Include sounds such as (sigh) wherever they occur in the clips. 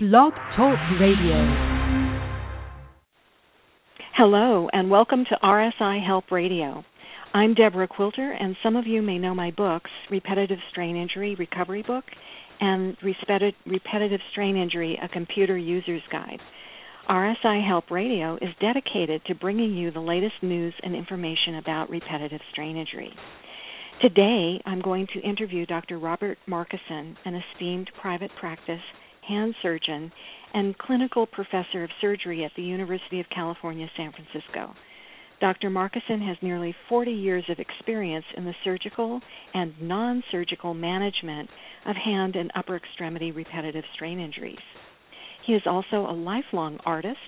Blog Talk Radio. Hello, and welcome to RSI Help Radio. I'm Deborah Quilter, and some of you may know my books Repetitive Strain Injury Recovery Book and Repetitive Strain Injury A Computer User's Guide. RSI Help Radio is dedicated to bringing you the latest news and information about repetitive strain injury. Today, I'm going to interview Dr. Robert Markison, an esteemed private practice hand surgeon, and clinical professor of surgery at the University of California, San Francisco. Dr. Markison has nearly 40 years of experience in the surgical and non surgical management of hand and upper extremity repetitive strain injuries. He is also a lifelong artist,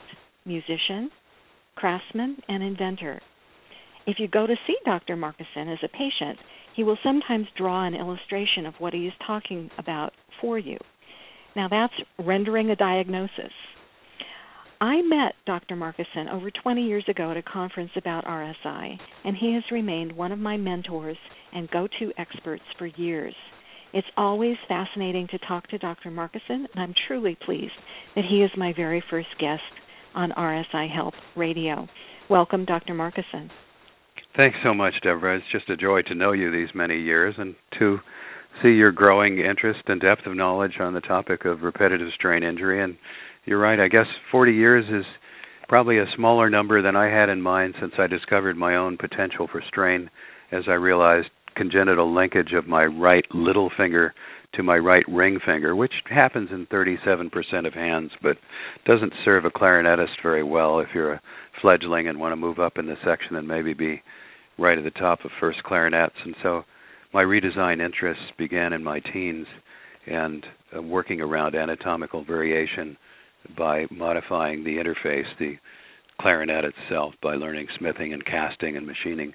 musician, craftsman, and inventor. If you go to see Dr. Markison as a patient, he will sometimes draw an illustration of what he is talking about for you. Now that's rendering a diagnosis. I met Dr. Markison over 20 years ago at a conference about RSI, and he has remained one of my mentors and go to experts for years. It's always fascinating to talk to Dr. Markison, and I'm truly pleased that he is my very first guest on RSI Help Radio. Welcome, Dr. Markison. Thanks so much, Deborah. It's just a joy to know you these many years and to see your growing interest and depth of knowledge on the topic of repetitive strain injury. And you're right, I guess 40 years is probably a smaller number than I had in mind since I discovered my own potential for strain as I realized congenital linkage of my right little finger to my right ring finger, which happens in 37% of hands, but doesn't serve a clarinetist very well if you're a fledgling and want to move up in the section and maybe be right at the top of first clarinets. And so my redesign interests began in my teens and uh, working around anatomical variation by modifying the interface, the clarinet itself, by learning smithing and casting and machining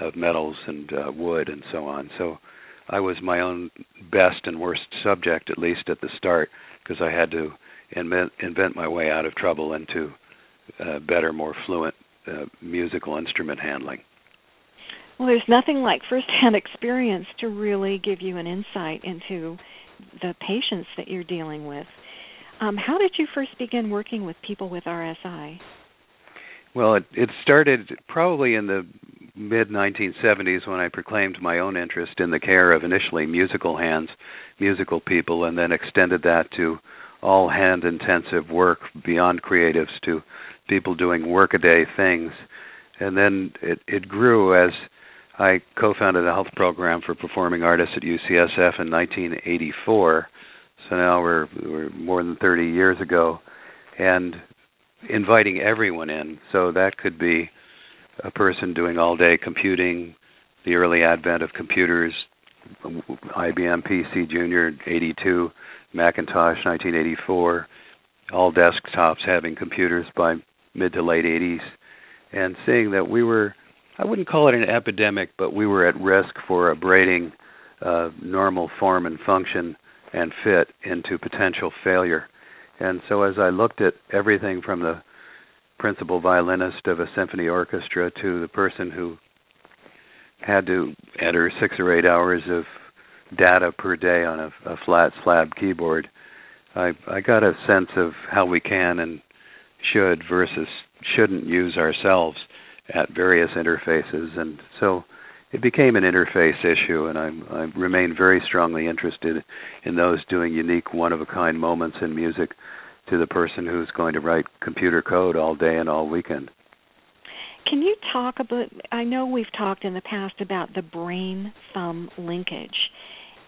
of metals and uh, wood and so on. So I was my own best and worst subject, at least at the start, because I had to invent, invent my way out of trouble into uh, better, more fluent uh, musical instrument handling. Well, there's nothing like firsthand (laughs) experience to really give you an insight into the patients that you're dealing with. Um, how did you first begin working with people with RSI? Well, it, it started probably in the mid 1970s when I proclaimed my own interest in the care of initially musical hands, musical people, and then extended that to all hand intensive work beyond creatives to people doing workaday things. And then it, it grew as I co-founded a health program for performing artists at UCSF in 1984. So now we're, we're more than 30 years ago, and inviting everyone in. So that could be a person doing all-day computing, the early advent of computers, IBM PC Junior 82, Macintosh 1984, all desktops having computers by mid to late 80s, and seeing that we were I wouldn't call it an epidemic, but we were at risk for abrading uh, normal form and function and fit into potential failure. And so, as I looked at everything from the principal violinist of a symphony orchestra to the person who had to enter six or eight hours of data per day on a, a flat slab keyboard, I, I got a sense of how we can and should versus shouldn't use ourselves at various interfaces, and so it became an interface issue. And I'm, I remain very strongly interested in those doing unique, one-of-a-kind moments in music to the person who's going to write computer code all day and all weekend. Can you talk about? I know we've talked in the past about the brain thumb linkage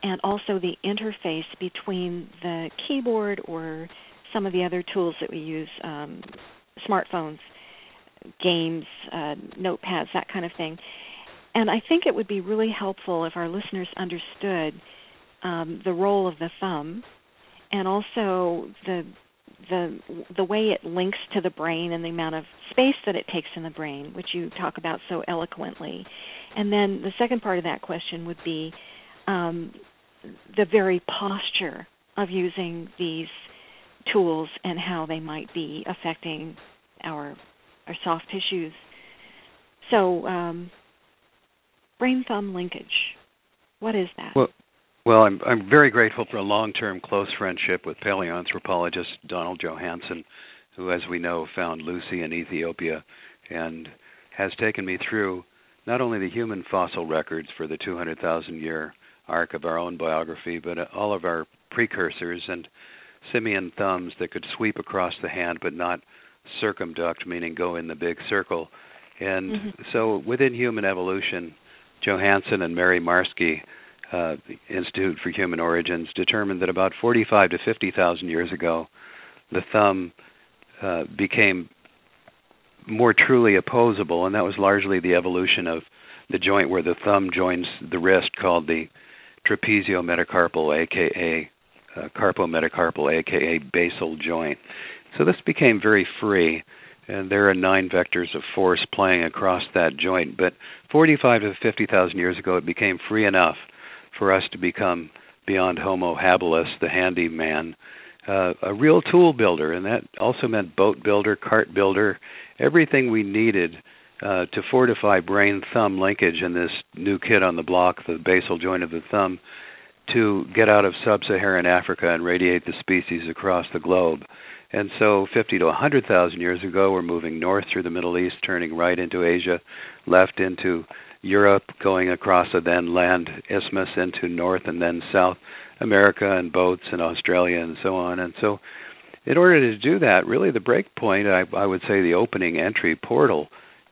and also the interface between the keyboard or some of the other tools that we use, um, smartphones, games, uh, notepads, that kind of thing. And I think it would be really helpful if our listeners understood um, the role of the thumb and also the the the way it links to the brain and the amount of space that it takes in the brain, which you talk about so eloquently. And then the second part of that question would be um, the very posture of using these tools and how they might be affecting our our soft tissues. So, um, brain thumb linkage. What is that? Well, Well, I'm I'm very grateful for a long-term close friendship with paleoanthropologist Donald Johanson, who, as we know, found Lucy in Ethiopia, and has taken me through not only the human fossil records for the 200,000 year arc of our own biography, but all of our precursors and simian thumbs that could sweep across the hand but not circumduct, meaning go in the big circle. And mm-hmm. so within human evolution, Johanson and Mary Marski, uh, Institute for Human Origins, determined that about 45 to 50,000 years ago, the thumb uh, became more truly opposable, and that was largely the evolution of the joint where the thumb joins the wrist, called the trapeziometacarpal, aka uh, carpometacarpal, aka basal joint. So this became very free, and there are nine vectors of force playing across that joint. But 45 to 50,000 years ago, it became free enough for us to become beyond Homo habilis, the handyman, uh, a real tool builder, and that also meant boat builder, cart builder, everything we needed uh, to fortify brain thumb linkage in this new kid on the block, the basal joint of the thumb, to get out of sub Saharan Africa and radiate the species across the globe. And so 50 to 100,000 years ago, we're moving north through the Middle East, turning right into Asia, left into Europe, going across a then land isthmus into North and then South America and boats and Australia and so on. And so, in order to do that, really the break point, I, I would say the opening entry portal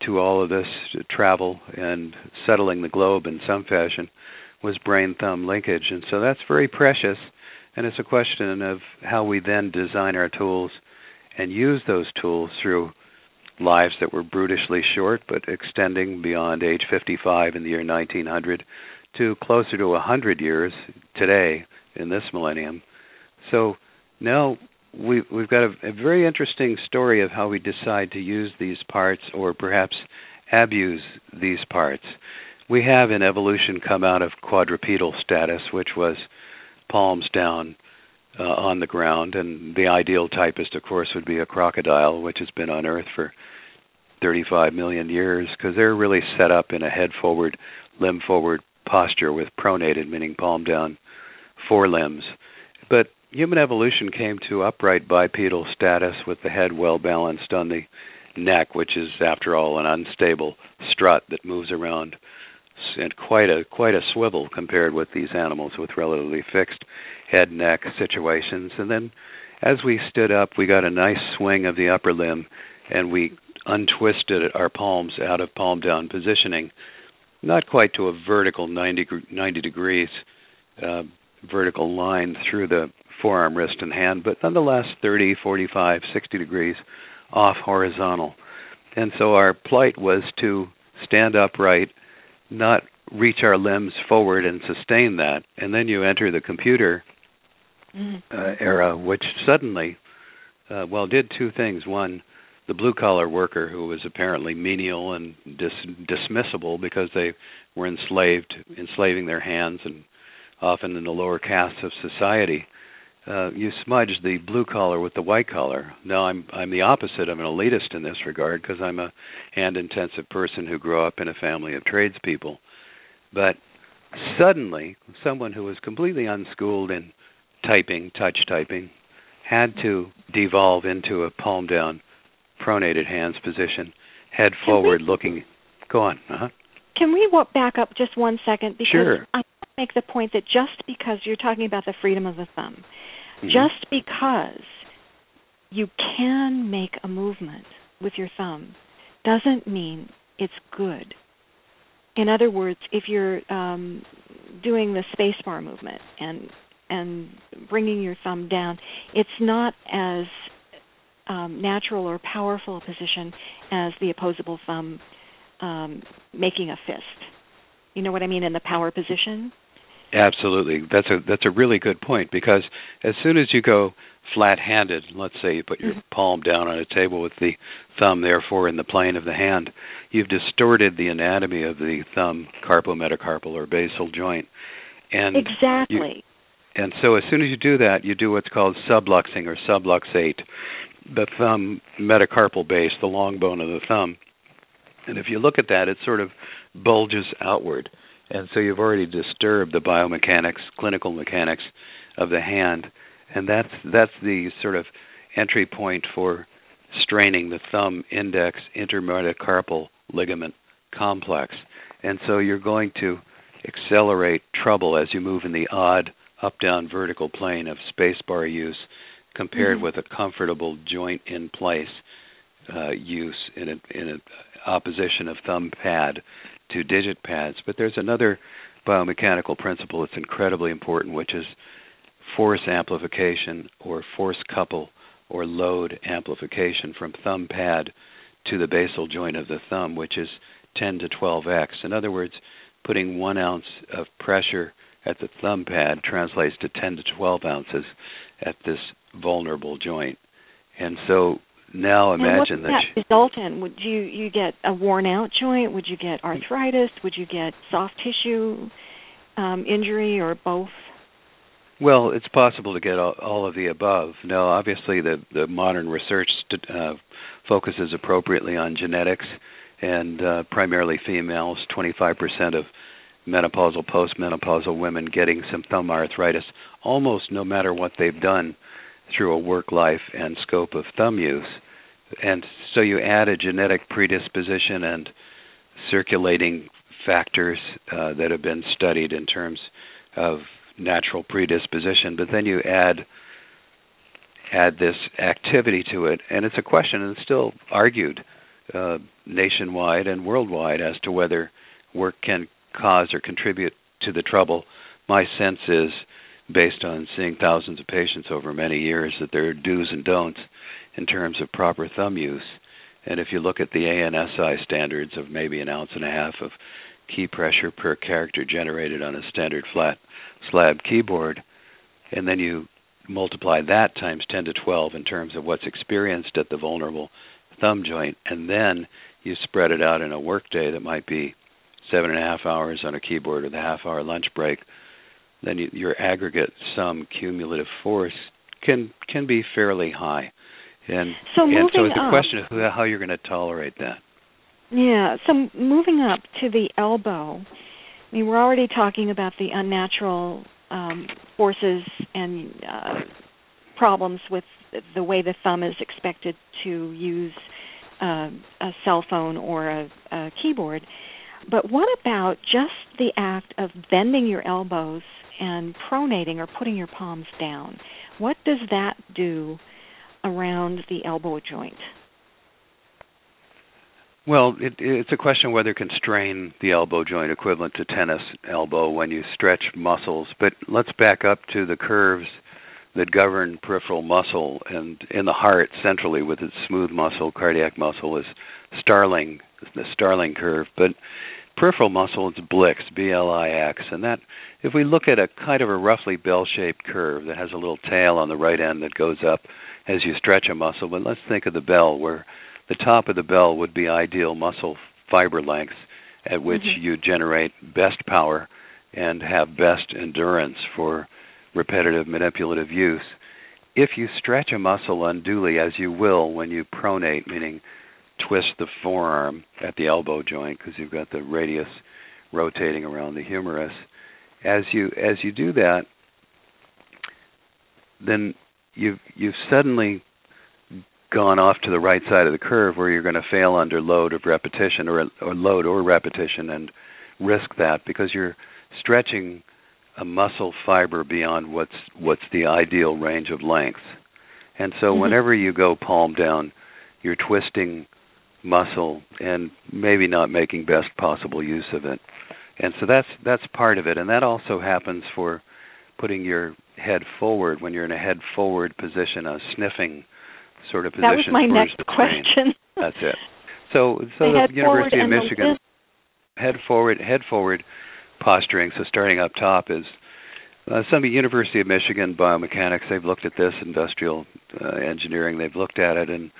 to all of this travel and settling the globe in some fashion was brain thumb linkage. And so that's very precious. And it's a question of how we then design our tools and use those tools through lives that were brutishly short but extending beyond age 55 in the year 1900 to closer to 100 years today in this millennium. So now we, we've got a, a very interesting story of how we decide to use these parts or perhaps abuse these parts. We have in evolution come out of quadrupedal status, which was palms down uh, on the ground, and the ideal typist, of course, would be a crocodile, which has been on Earth for 35 million years, because they're really set up in a head forward, limb forward posture with pronated, meaning palm down forelimbs. But human evolution came to upright bipedal status with the head well balanced on the neck, which is, after all, an unstable strut that moves around and quite a quite a swivel compared with these animals with relatively fixed head neck situations. And then, as we stood up, we got a nice swing of the upper limb, and we untwisted our palms out of palm down positioning, not quite to a vertical 90, 90 degrees, uh, vertical line through the forearm, wrist, and hand, but nonetheless 30, 45, 60 degrees off horizontal. And so our plight was to stand upright, not reach our limbs forward and sustain that. And then you enter the computer mm-hmm. uh, era, which suddenly, uh, well, did two things. One, the blue collar worker who was apparently menial and dis- dismissible because they were enslaved, enslaving their hands and often in the lower castes of society. Uh, you smudge the blue collar with the white collar. Now I'm I'm the opposite. I'm an elitist in this regard because I'm a hand-intensive person who grew up in a family of tradespeople. But suddenly, someone who was completely unschooled in typing, touch typing, had to devolve into a palm down, pronated hands position, head forward, looking. Go on. Uh-huh. Can we walk back up just one second because sure. I make the point that just because you're talking about the freedom of the thumb, mm-hmm. just because you can make a movement with your thumb doesn't mean it's good. In other words, if you're um, doing the spacebar movement and and bringing your thumb down, it's not as um, natural or powerful a position as the opposable thumb um, making a fist. You know what I mean in the power position? Absolutely. That's a that's a really good point because as soon as you go flat-handed, let's say you put your mm-hmm. palm down on a table with the thumb therefore in the plane of the hand, you've distorted the anatomy of the thumb carpometacarpal or basal joint. And Exactly. You, and so as soon as you do that, you do what's called subluxing or subluxate the thumb metacarpal base, the long bone of the thumb. And if you look at that, it sort of bulges outward and so you've already disturbed the biomechanics, clinical mechanics of the hand, and that's that's the sort of entry point for straining the thumb index intermetacarpal ligament complex. And so you're going to accelerate trouble as you move in the odd up down vertical plane of spacebar use compared mm-hmm. with a comfortable joint in place uh, use in a, in a opposition of thumb pad to digit pads. But there's another biomechanical principle that's incredibly important, which is force amplification or force couple or load amplification from thumb pad to the basal joint of the thumb, which is 10 to 12x. In other words, putting one ounce of pressure at the thumb pad translates to 10 to 12 ounces at this vulnerable joint. And so now imagine and that, that result in would you you get a worn out joint? Would you get arthritis? Would you get soft tissue um, injury or both? Well it's possible to get all, all of the above. Now obviously the the modern research uh, focuses appropriately on genetics and uh, primarily females. 25% of menopausal postmenopausal women getting some thumb arthritis almost no matter what they've done through a work life and scope of thumb use. And so you add a genetic predisposition and circulating factors uh, that have been studied in terms of natural predisposition, but then you add add this activity to it, and it's a question and it's still argued uh, nationwide and worldwide as to whether work can cause or contribute to the trouble. My sense is based on seeing thousands of patients over many years that there are do's and don'ts in terms of proper thumb use. And if you look at the ANSI standards of maybe an ounce and a half of key pressure per character generated on a standard flat slab keyboard, and then you multiply that times 10 to 12 in terms of what's experienced at the vulnerable thumb joint, and then you spread it out in a workday that might be seven and a half hours on a keyboard with a half hour lunch break then you, your aggregate sum cumulative force can can be fairly high. And so and so it's up, a question of how you're going to tolerate that. Yeah. So moving up to the elbow, I mean, we're already talking about the unnatural um, forces and uh, problems with the way the thumb is expected to use uh, a cell phone or a, a keyboard. But what about just the act of bending your elbows and pronating or putting your palms down. What does that do around the elbow joint? Well, it, it's a question whether it can strain the elbow joint equivalent to tennis elbow when you stretch muscles. But let's back up to the curves that govern peripheral muscle, and in the heart, centrally with its smooth muscle, cardiac muscle, is Starling, the Starling curve. But peripheral muscle is Blix, B-L-I-X, and that if we look at a kind of a roughly bell-shaped curve that has a little tail on the right end that goes up as you stretch a muscle, but let's think of the bell where the top of the bell would be ideal muscle fiber length at which mm-hmm. you generate best power and have best endurance for repetitive manipulative use. If you stretch a muscle unduly, as you will when you pronate, meaning twist the forearm at the elbow joint because you've got the radius rotating around the humerus. As you as you do that, then you've you've suddenly gone off to the right side of the curve where you're going to fail under load of repetition or, or load or repetition and risk that because you're stretching a muscle fiber beyond what's what's the ideal range of length. And so mm-hmm. whenever you go palm down, you're twisting muscle and maybe not making best possible use of it. And so that's that's part of it, and that also happens for putting your head forward when you're in a head forward position, a sniffing sort of position. That was my next question. That's it. So so the, the University of Michigan head forward head forward posturing. So starting up top is uh, some University of Michigan biomechanics. They've looked at this industrial uh, engineering. They've looked at it and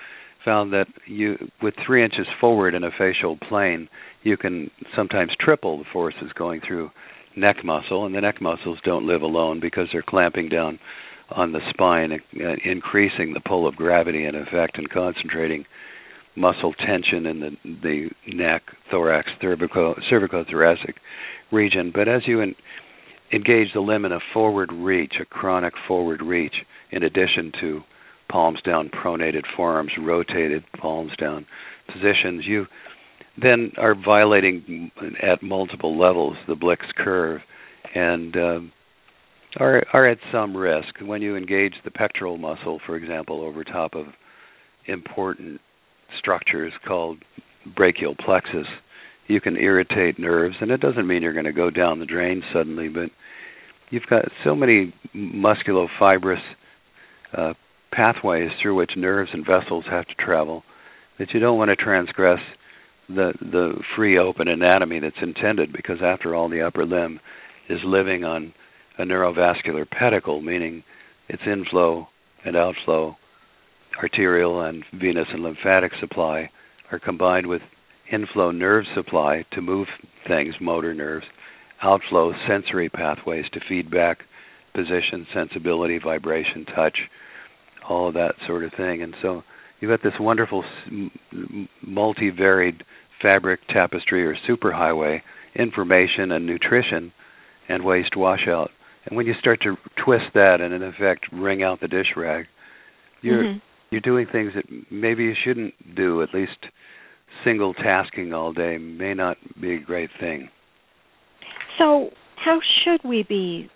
found that you with three inches forward in a facial plane, you can sometimes triple the forces going through neck muscle, and the neck muscles don't live alone because they're clamping down on the spine, uh, increasing the pull of gravity in effect and concentrating muscle tension in the the neck, thorax, cervical, cervicothoracic region. But as you in, engage the limb in a forward reach, a chronic forward reach, in addition to palms down, pronated forearms rotated, palms down positions, you then are violating at multiple levels the Blix curve and uh, are are at some risk when you engage the pectoral muscle, for example, over top of important structures called brachial plexus. You can irritate nerves, and it doesn't mean you're going to go down the drain suddenly, but you've got so many musculofibrous uh, pathways through which nerves and vessels have to travel that you don't want to transgress the the free open anatomy that's intended because after all the upper limb is living on a neurovascular pedicle meaning its inflow and outflow arterial and venous and lymphatic supply are combined with inflow nerve supply to move things motor nerves outflow sensory pathways to feedback position sensibility vibration touch all of that sort of thing. And so you've got this wonderful multi-varied fabric tapestry or superhighway information and nutrition and waste washout. And when you start to twist that and in effect wring out the dish rag you're mm-hmm. you're doing things that maybe you shouldn't do at least single tasking all day may not be a great thing. So how should we be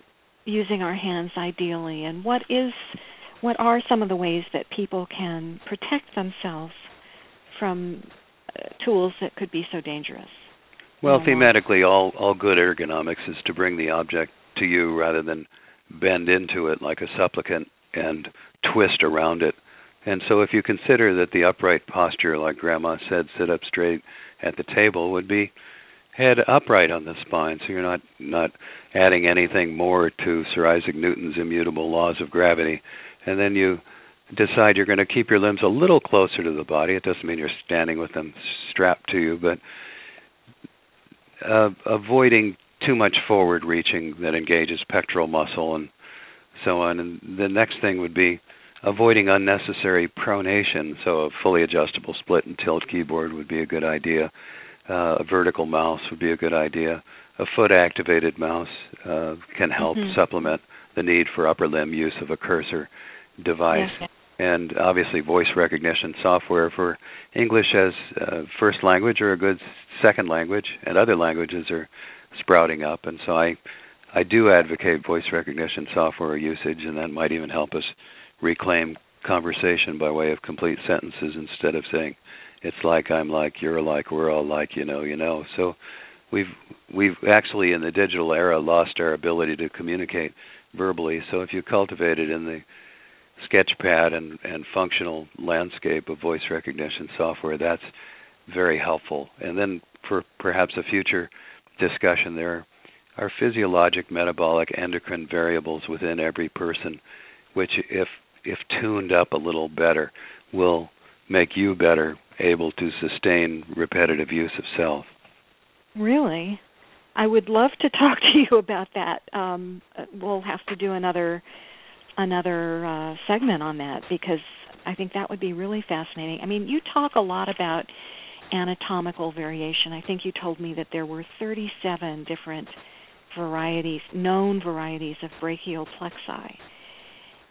using our hands ideally? And what is what are some of the ways that people can protect themselves from uh, tools that could be so dangerous? Well, thematically, all all good ergonomics is to bring the object to you rather than bend into it like a supplicant and twist around it. And so, if you consider that the upright posture, like Grandma said, sit up straight at the table, would be head upright on the spine, so you're not not adding anything more to Sir Isaac Newton's immutable laws of gravity and then you decide you're going to keep your limbs a little closer to the body. It doesn't mean you're standing with them strapped to you, but uh, avoiding too much forward reaching that engages pectoral muscle and so on. And the next thing would be avoiding unnecessary pronation. So a fully adjustable split and tilt keyboard would be a good idea. Uh, a vertical mouse would be a good idea. A foot activated mouse uh, can help mm-hmm. supplement the need for upper limb use of a cursor device. And obviously, voice recognition software for English as uh, first language or a good second language, and other languages are sprouting up. And so, I I do advocate voice recognition software usage, and that might even help us reclaim conversation by way of complete sentences instead of saying it's like I'm like you're like we're all like you know you know. So we've we've actually in the digital era lost our ability to communicate verbally. So if you cultivate it in the sketchpad and, and functional landscape of voice recognition software, that's very helpful. And then for perhaps a future discussion, there are physiologic, metabolic, endocrine variables within every person, which, if if tuned up a little better, will make you better able to sustain repetitive use of self. Really? I would love to (laughs) talk to you about that. Um, we'll have to do another another uh, segment on that because I think that would be really fascinating. I mean, you talk a lot about anatomical variation. I think you told me that there were 37 different varieties, known varieties of brachial plexi.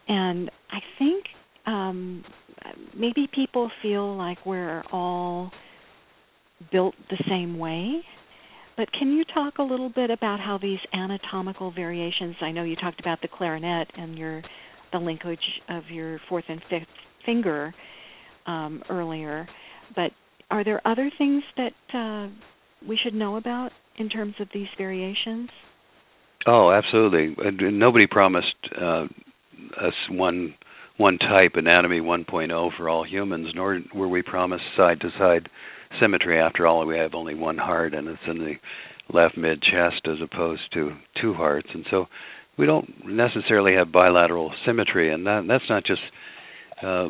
And I think um, maybe people feel like we're all built the same way but can you talk a little bit about how these anatomical variations? I know you talked about the clarinet and your the linkage of your fourth and fifth finger um, earlier, but are there other things that uh, we should know about in terms of these variations? Oh, absolutely. Nobody promised uh, us one one type anatomy 1.0 for all humans, nor were we promised side to side symmetry. After all, we have only one heart, and it's in the left mid chest as opposed to two hearts, and so we don't necessarily have bilateral symmetry, and that, that's not just uh,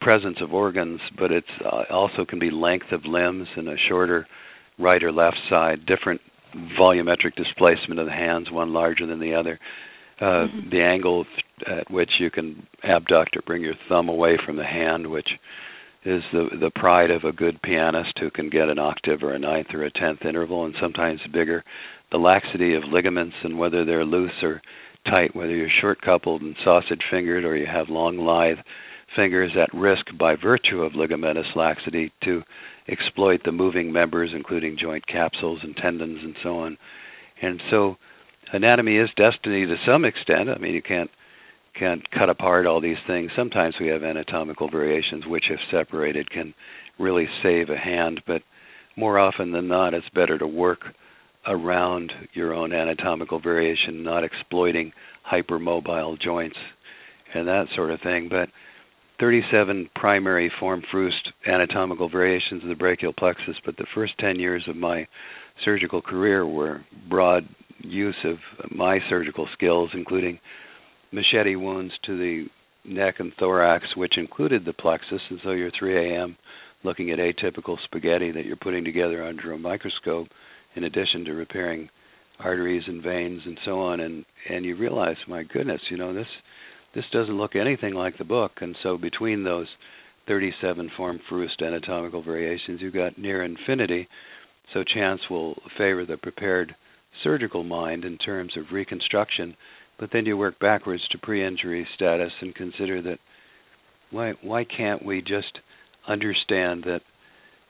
presence of organs, but it's uh, also can be length of limbs and a shorter right or left side, different volumetric displacement of the hands, one larger than the other. Uh, mm-hmm. The angle at which you can abduct or bring your thumb away from the hand, which is the the pride of a good pianist who can get an octave or a ninth or a tenth interval and sometimes bigger. The laxity of ligaments and whether they're loose or tight, whether you're short coupled and sausage fingered or you have long lithe fingers at risk by virtue of ligamentous laxity to exploit the moving members, including joint capsules and tendons and so on. And so anatomy is destiny to some extent. I mean, you can't can't cut apart all these things. Sometimes we have anatomical variations which, if separated, can really save a hand. But more often than not, it's better to work around your own anatomical variation, not exploiting hypermobile joints and that sort of thing. But 37 primary forme fruste anatomical variations of the brachial plexus, but the first 10 years of my surgical career were broad use of my surgical skills, including machete wounds to the neck and thorax, which included the plexus, and so you're 3 a.m. looking at atypical spaghetti that you're putting together under a microscope, in addition to repairing arteries and veins and so on, and and you realize, my goodness, you know this this doesn't look anything like the book, and so between those 37 forme fruste anatomical variations, you've got near infinity. So chance will favor the prepared surgical mind in terms of reconstruction but then you work backwards to pre-injury status and consider that why why can't we just understand that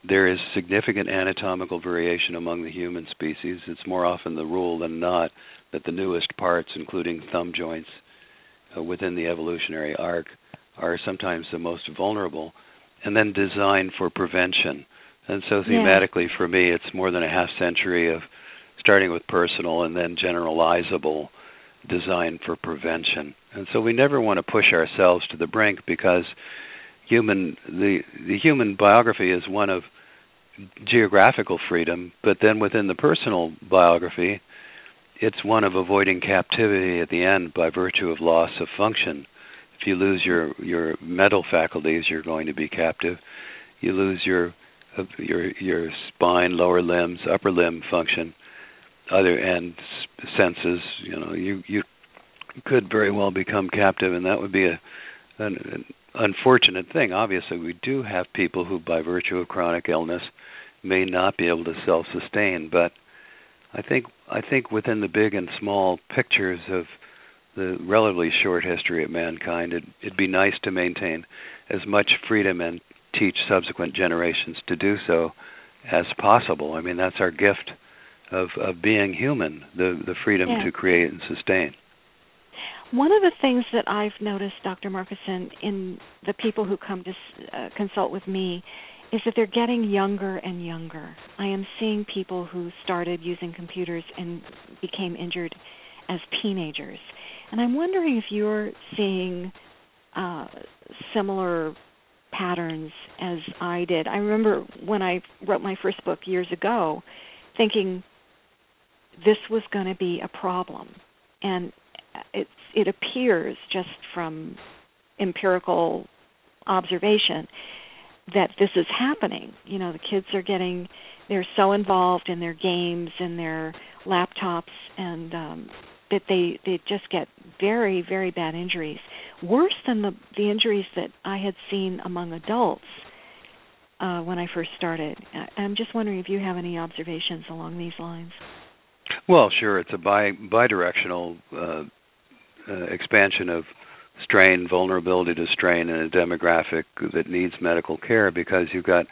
there is significant anatomical variation among the human species. It's more often the rule than not that the newest parts, including thumb joints uh, within the evolutionary arc, are sometimes the most vulnerable, and then designed for prevention. And so, thematically, yeah. for me, it's more than a half century of starting with personal and then generalizable designed for prevention. And so we never want to push ourselves to the brink because human the the human biography is one of geographical freedom, but then within the personal biography, it's one of avoiding captivity at the end by virtue of loss of function. If you lose your your mental faculties, you're going to be captive. You lose your uh, your your spine, lower limbs, upper limb function other and senses, you know, you you could very well become captive, and that would be a an, an unfortunate thing. Obviously, we do have people who, by virtue of chronic illness, may not be able to self-sustain. But I think I think within the big and small pictures of the relatively short history of mankind, it, it'd be nice to maintain as much freedom and teach subsequent generations to do so as possible. I mean, that's our gift of of being human, the the freedom yeah. to create and sustain. One of the things that I've noticed, Dr. Markison, in the people who come to uh, consult with me, is that they're getting younger and younger. I am seeing people who started using computers and became injured as teenagers, and I'm wondering if you're seeing uh, similar patterns as I did. I remember when I wrote my first book years ago, thinking this was going to be a problem. And it, it appears just from empirical observation that this is happening. You know, the kids are getting they're so involved in their games and their laptops and um that they they just get very very bad injuries, worse than the the injuries that I had seen among adults uh when I first started. I'm just wondering if you have any observations along these lines. Well, sure. It's a bi bidirectional uh, uh, expansion of strain, vulnerability to strain in a demographic that needs medical care because you've got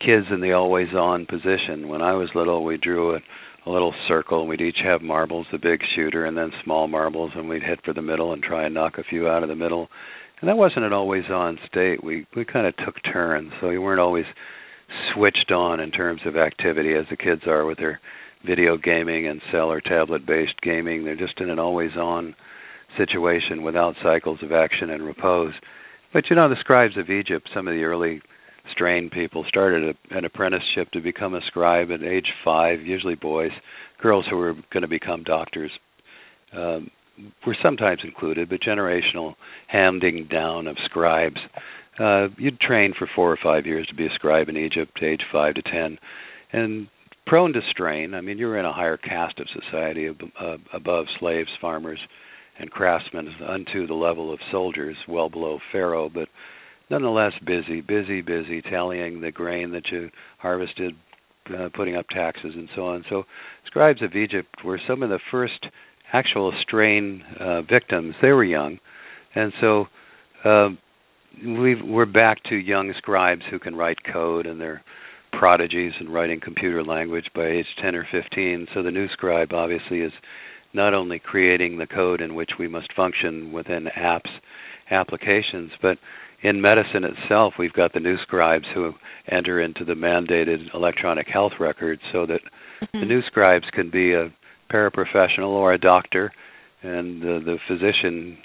kids in the always on position. When I was little, we drew a, a little circle and we'd each have marbles, the big shooter, and then small marbles, and we'd hit for the middle and try and knock a few out of the middle. And that wasn't an always on state. We we kind of took turns, so you weren't always switched on in terms of activity as the kids are with their video gaming and cell or tablet based gaming. They're just in an always on situation without cycles of action and repose. But you know, the scribes of Egypt, some of the early strained people started a, an apprenticeship to become a scribe at age five, usually boys. Girls who were going to become doctors um, were sometimes included, but generational handing down of scribes. Uh, you'd train for four or five years to be a scribe in Egypt, age five to ten, and prone to strain. I mean, you're in a higher caste of society uh, above slaves, farmers, and craftsmen, unto the level of soldiers, well below pharaoh. But nonetheless busy, busy, busy, tallying the grain that you harvested, uh, putting up taxes, and so on. So, scribes of Egypt were some of the first actual strain uh, victims. They were young, and so uh, we are back to young scribes who can write code, and they're prodigies in writing computer language by age 10 or 15. So the new scribe obviously is not only creating the code in which we must function within apps, applications, but in medicine itself, we've got the new scribes who enter into the mandated electronic health records so that mm-hmm. the new scribes can be a paraprofessional or a doctor, and the, the physician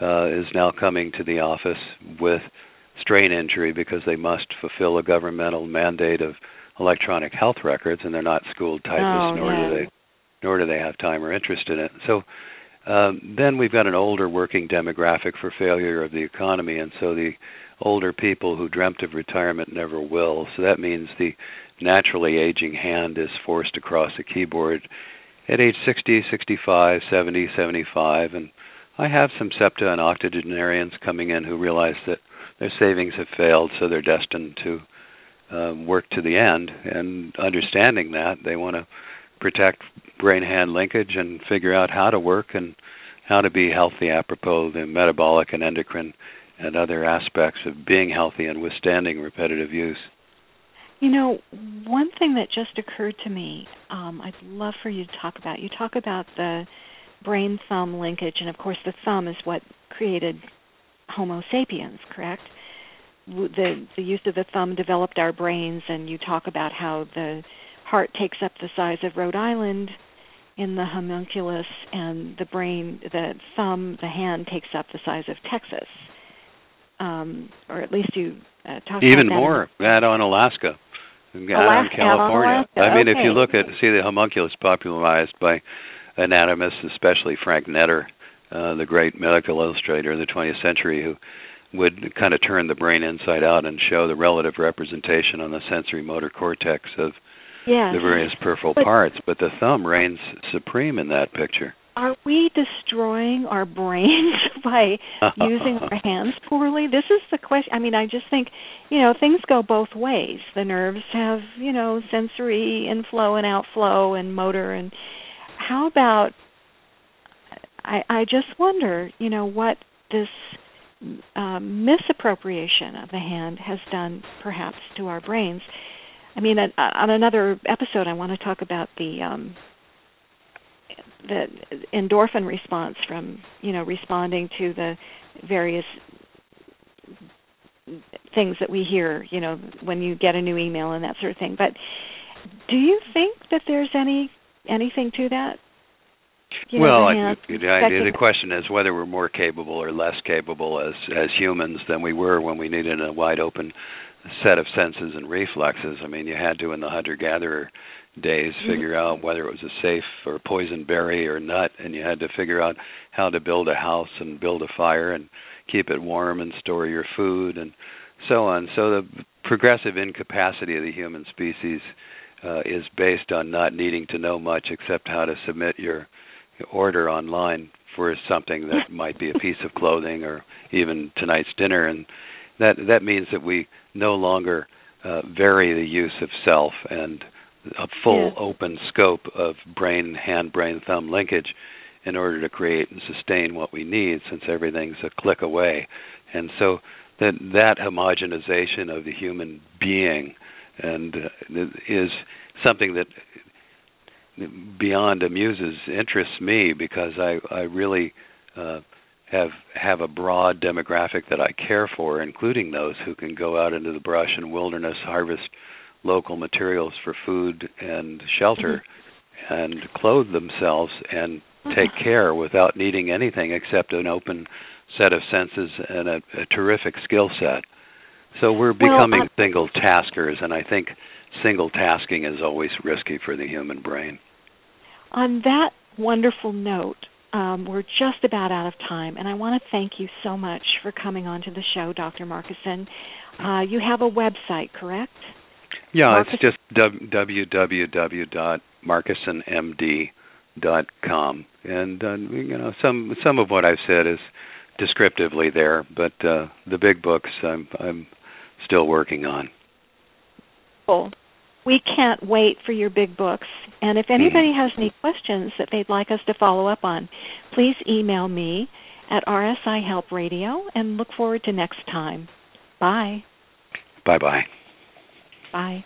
uh, is now coming to the office with strain injury because they must fulfill a governmental mandate of electronic health records, and they're not schooled typists, oh, nor yeah. do they nor do they have time or interest in it. So um, then we've got an older working demographic for failure of the economy, and so the older people who dreamt of retirement never will. So that means the naturally aging hand is forced across the keyboard at age 60, 65, 70, 75, and I have some septa and octogenarians coming in who realize that their savings have failed, so they're destined to uh, work to the end. And understanding that, they want to protect brain hand linkage and figure out how to work and how to be healthy apropos the metabolic and endocrine and other aspects of being healthy and withstanding repetitive use. You know, one thing that just occurred to me, um, I'd love for you to talk about. You talk about the brain thumb linkage, and of course, the thumb is what created Homo sapiens, correct? The the use of the thumb developed our brains, and you talk about how the heart takes up the size of Rhode Island in the homunculus, and the brain, the thumb, the hand takes up the size of Texas, um, or at least you uh, talk even more. Add on Alaska, add Alaska, on California. Alaska. I mean, okay. if you look at see the homunculus popularized by anatomists, especially Frank Netter, uh, the great medical illustrator of the 20th century, who would kind of turn the brain inside out and show the relative representation on the sensory motor cortex of yes. the various peripheral but, parts. But the thumb reigns supreme in that picture. Are we destroying our brains (laughs) by (laughs) using our hands poorly? This is the question. I mean, I just think, you know, things go both ways. The nerves have, you know, sensory inflow and outflow and motor and how about I, I just wonder, you know, what this um, misappropriation of the hand has done perhaps to our brains. I mean, on, on another episode, I want to talk about the um, the endorphin response from you know responding to the various things that we hear, you know, when you get a new email and that sort of thing. But do you think that there's any anything to that? You well, I, I, the question is whether we're more capable or less capable as as humans than we were when we needed a wide open set of senses and reflexes. I mean, you had to in the hunter gatherer days Mm-hmm. figure out whether it was a safe or poison berry or nut, and you had to figure out how to build a house and build a fire and keep it warm and store your food and so on. So the progressive incapacity of the human species uh, is based on not needing to know much except how to submit your order online for something that might be a piece of clothing or even tonight's dinner. And that that means that we no longer uh, vary the use of self and a full Yeah. open scope of brain hand brain thumb linkage in order to create and sustain what we need since everything's a click away. And so that that homogenization of the human being and uh, is something that beyond amuses interests me because I I really uh, have have a broad demographic that I care for, including those who can go out into the brush and wilderness, harvest local materials for food and shelter, and clothe themselves and take care without needing anything except an open set of senses and a, a terrific skill set. So we're Well, becoming I- single taskers, and I think single tasking is always risky for the human brain. On that wonderful note, um, we're just about out of time, and I want to thank you so much for coming on to the show, Dr. Markison. Uh, you have a website, correct? Yeah, Marcus- it's just www.markisonmd.com, and uh, you know some some of what I've said is descriptively there, but uh, the big books I'm I'm still working on. Cool. We can't wait for your big books. And if anybody mm. has any questions that they'd like us to follow up on, please email me at RSI Help Radio and look forward to next time. Bye. Bye bye. Bye.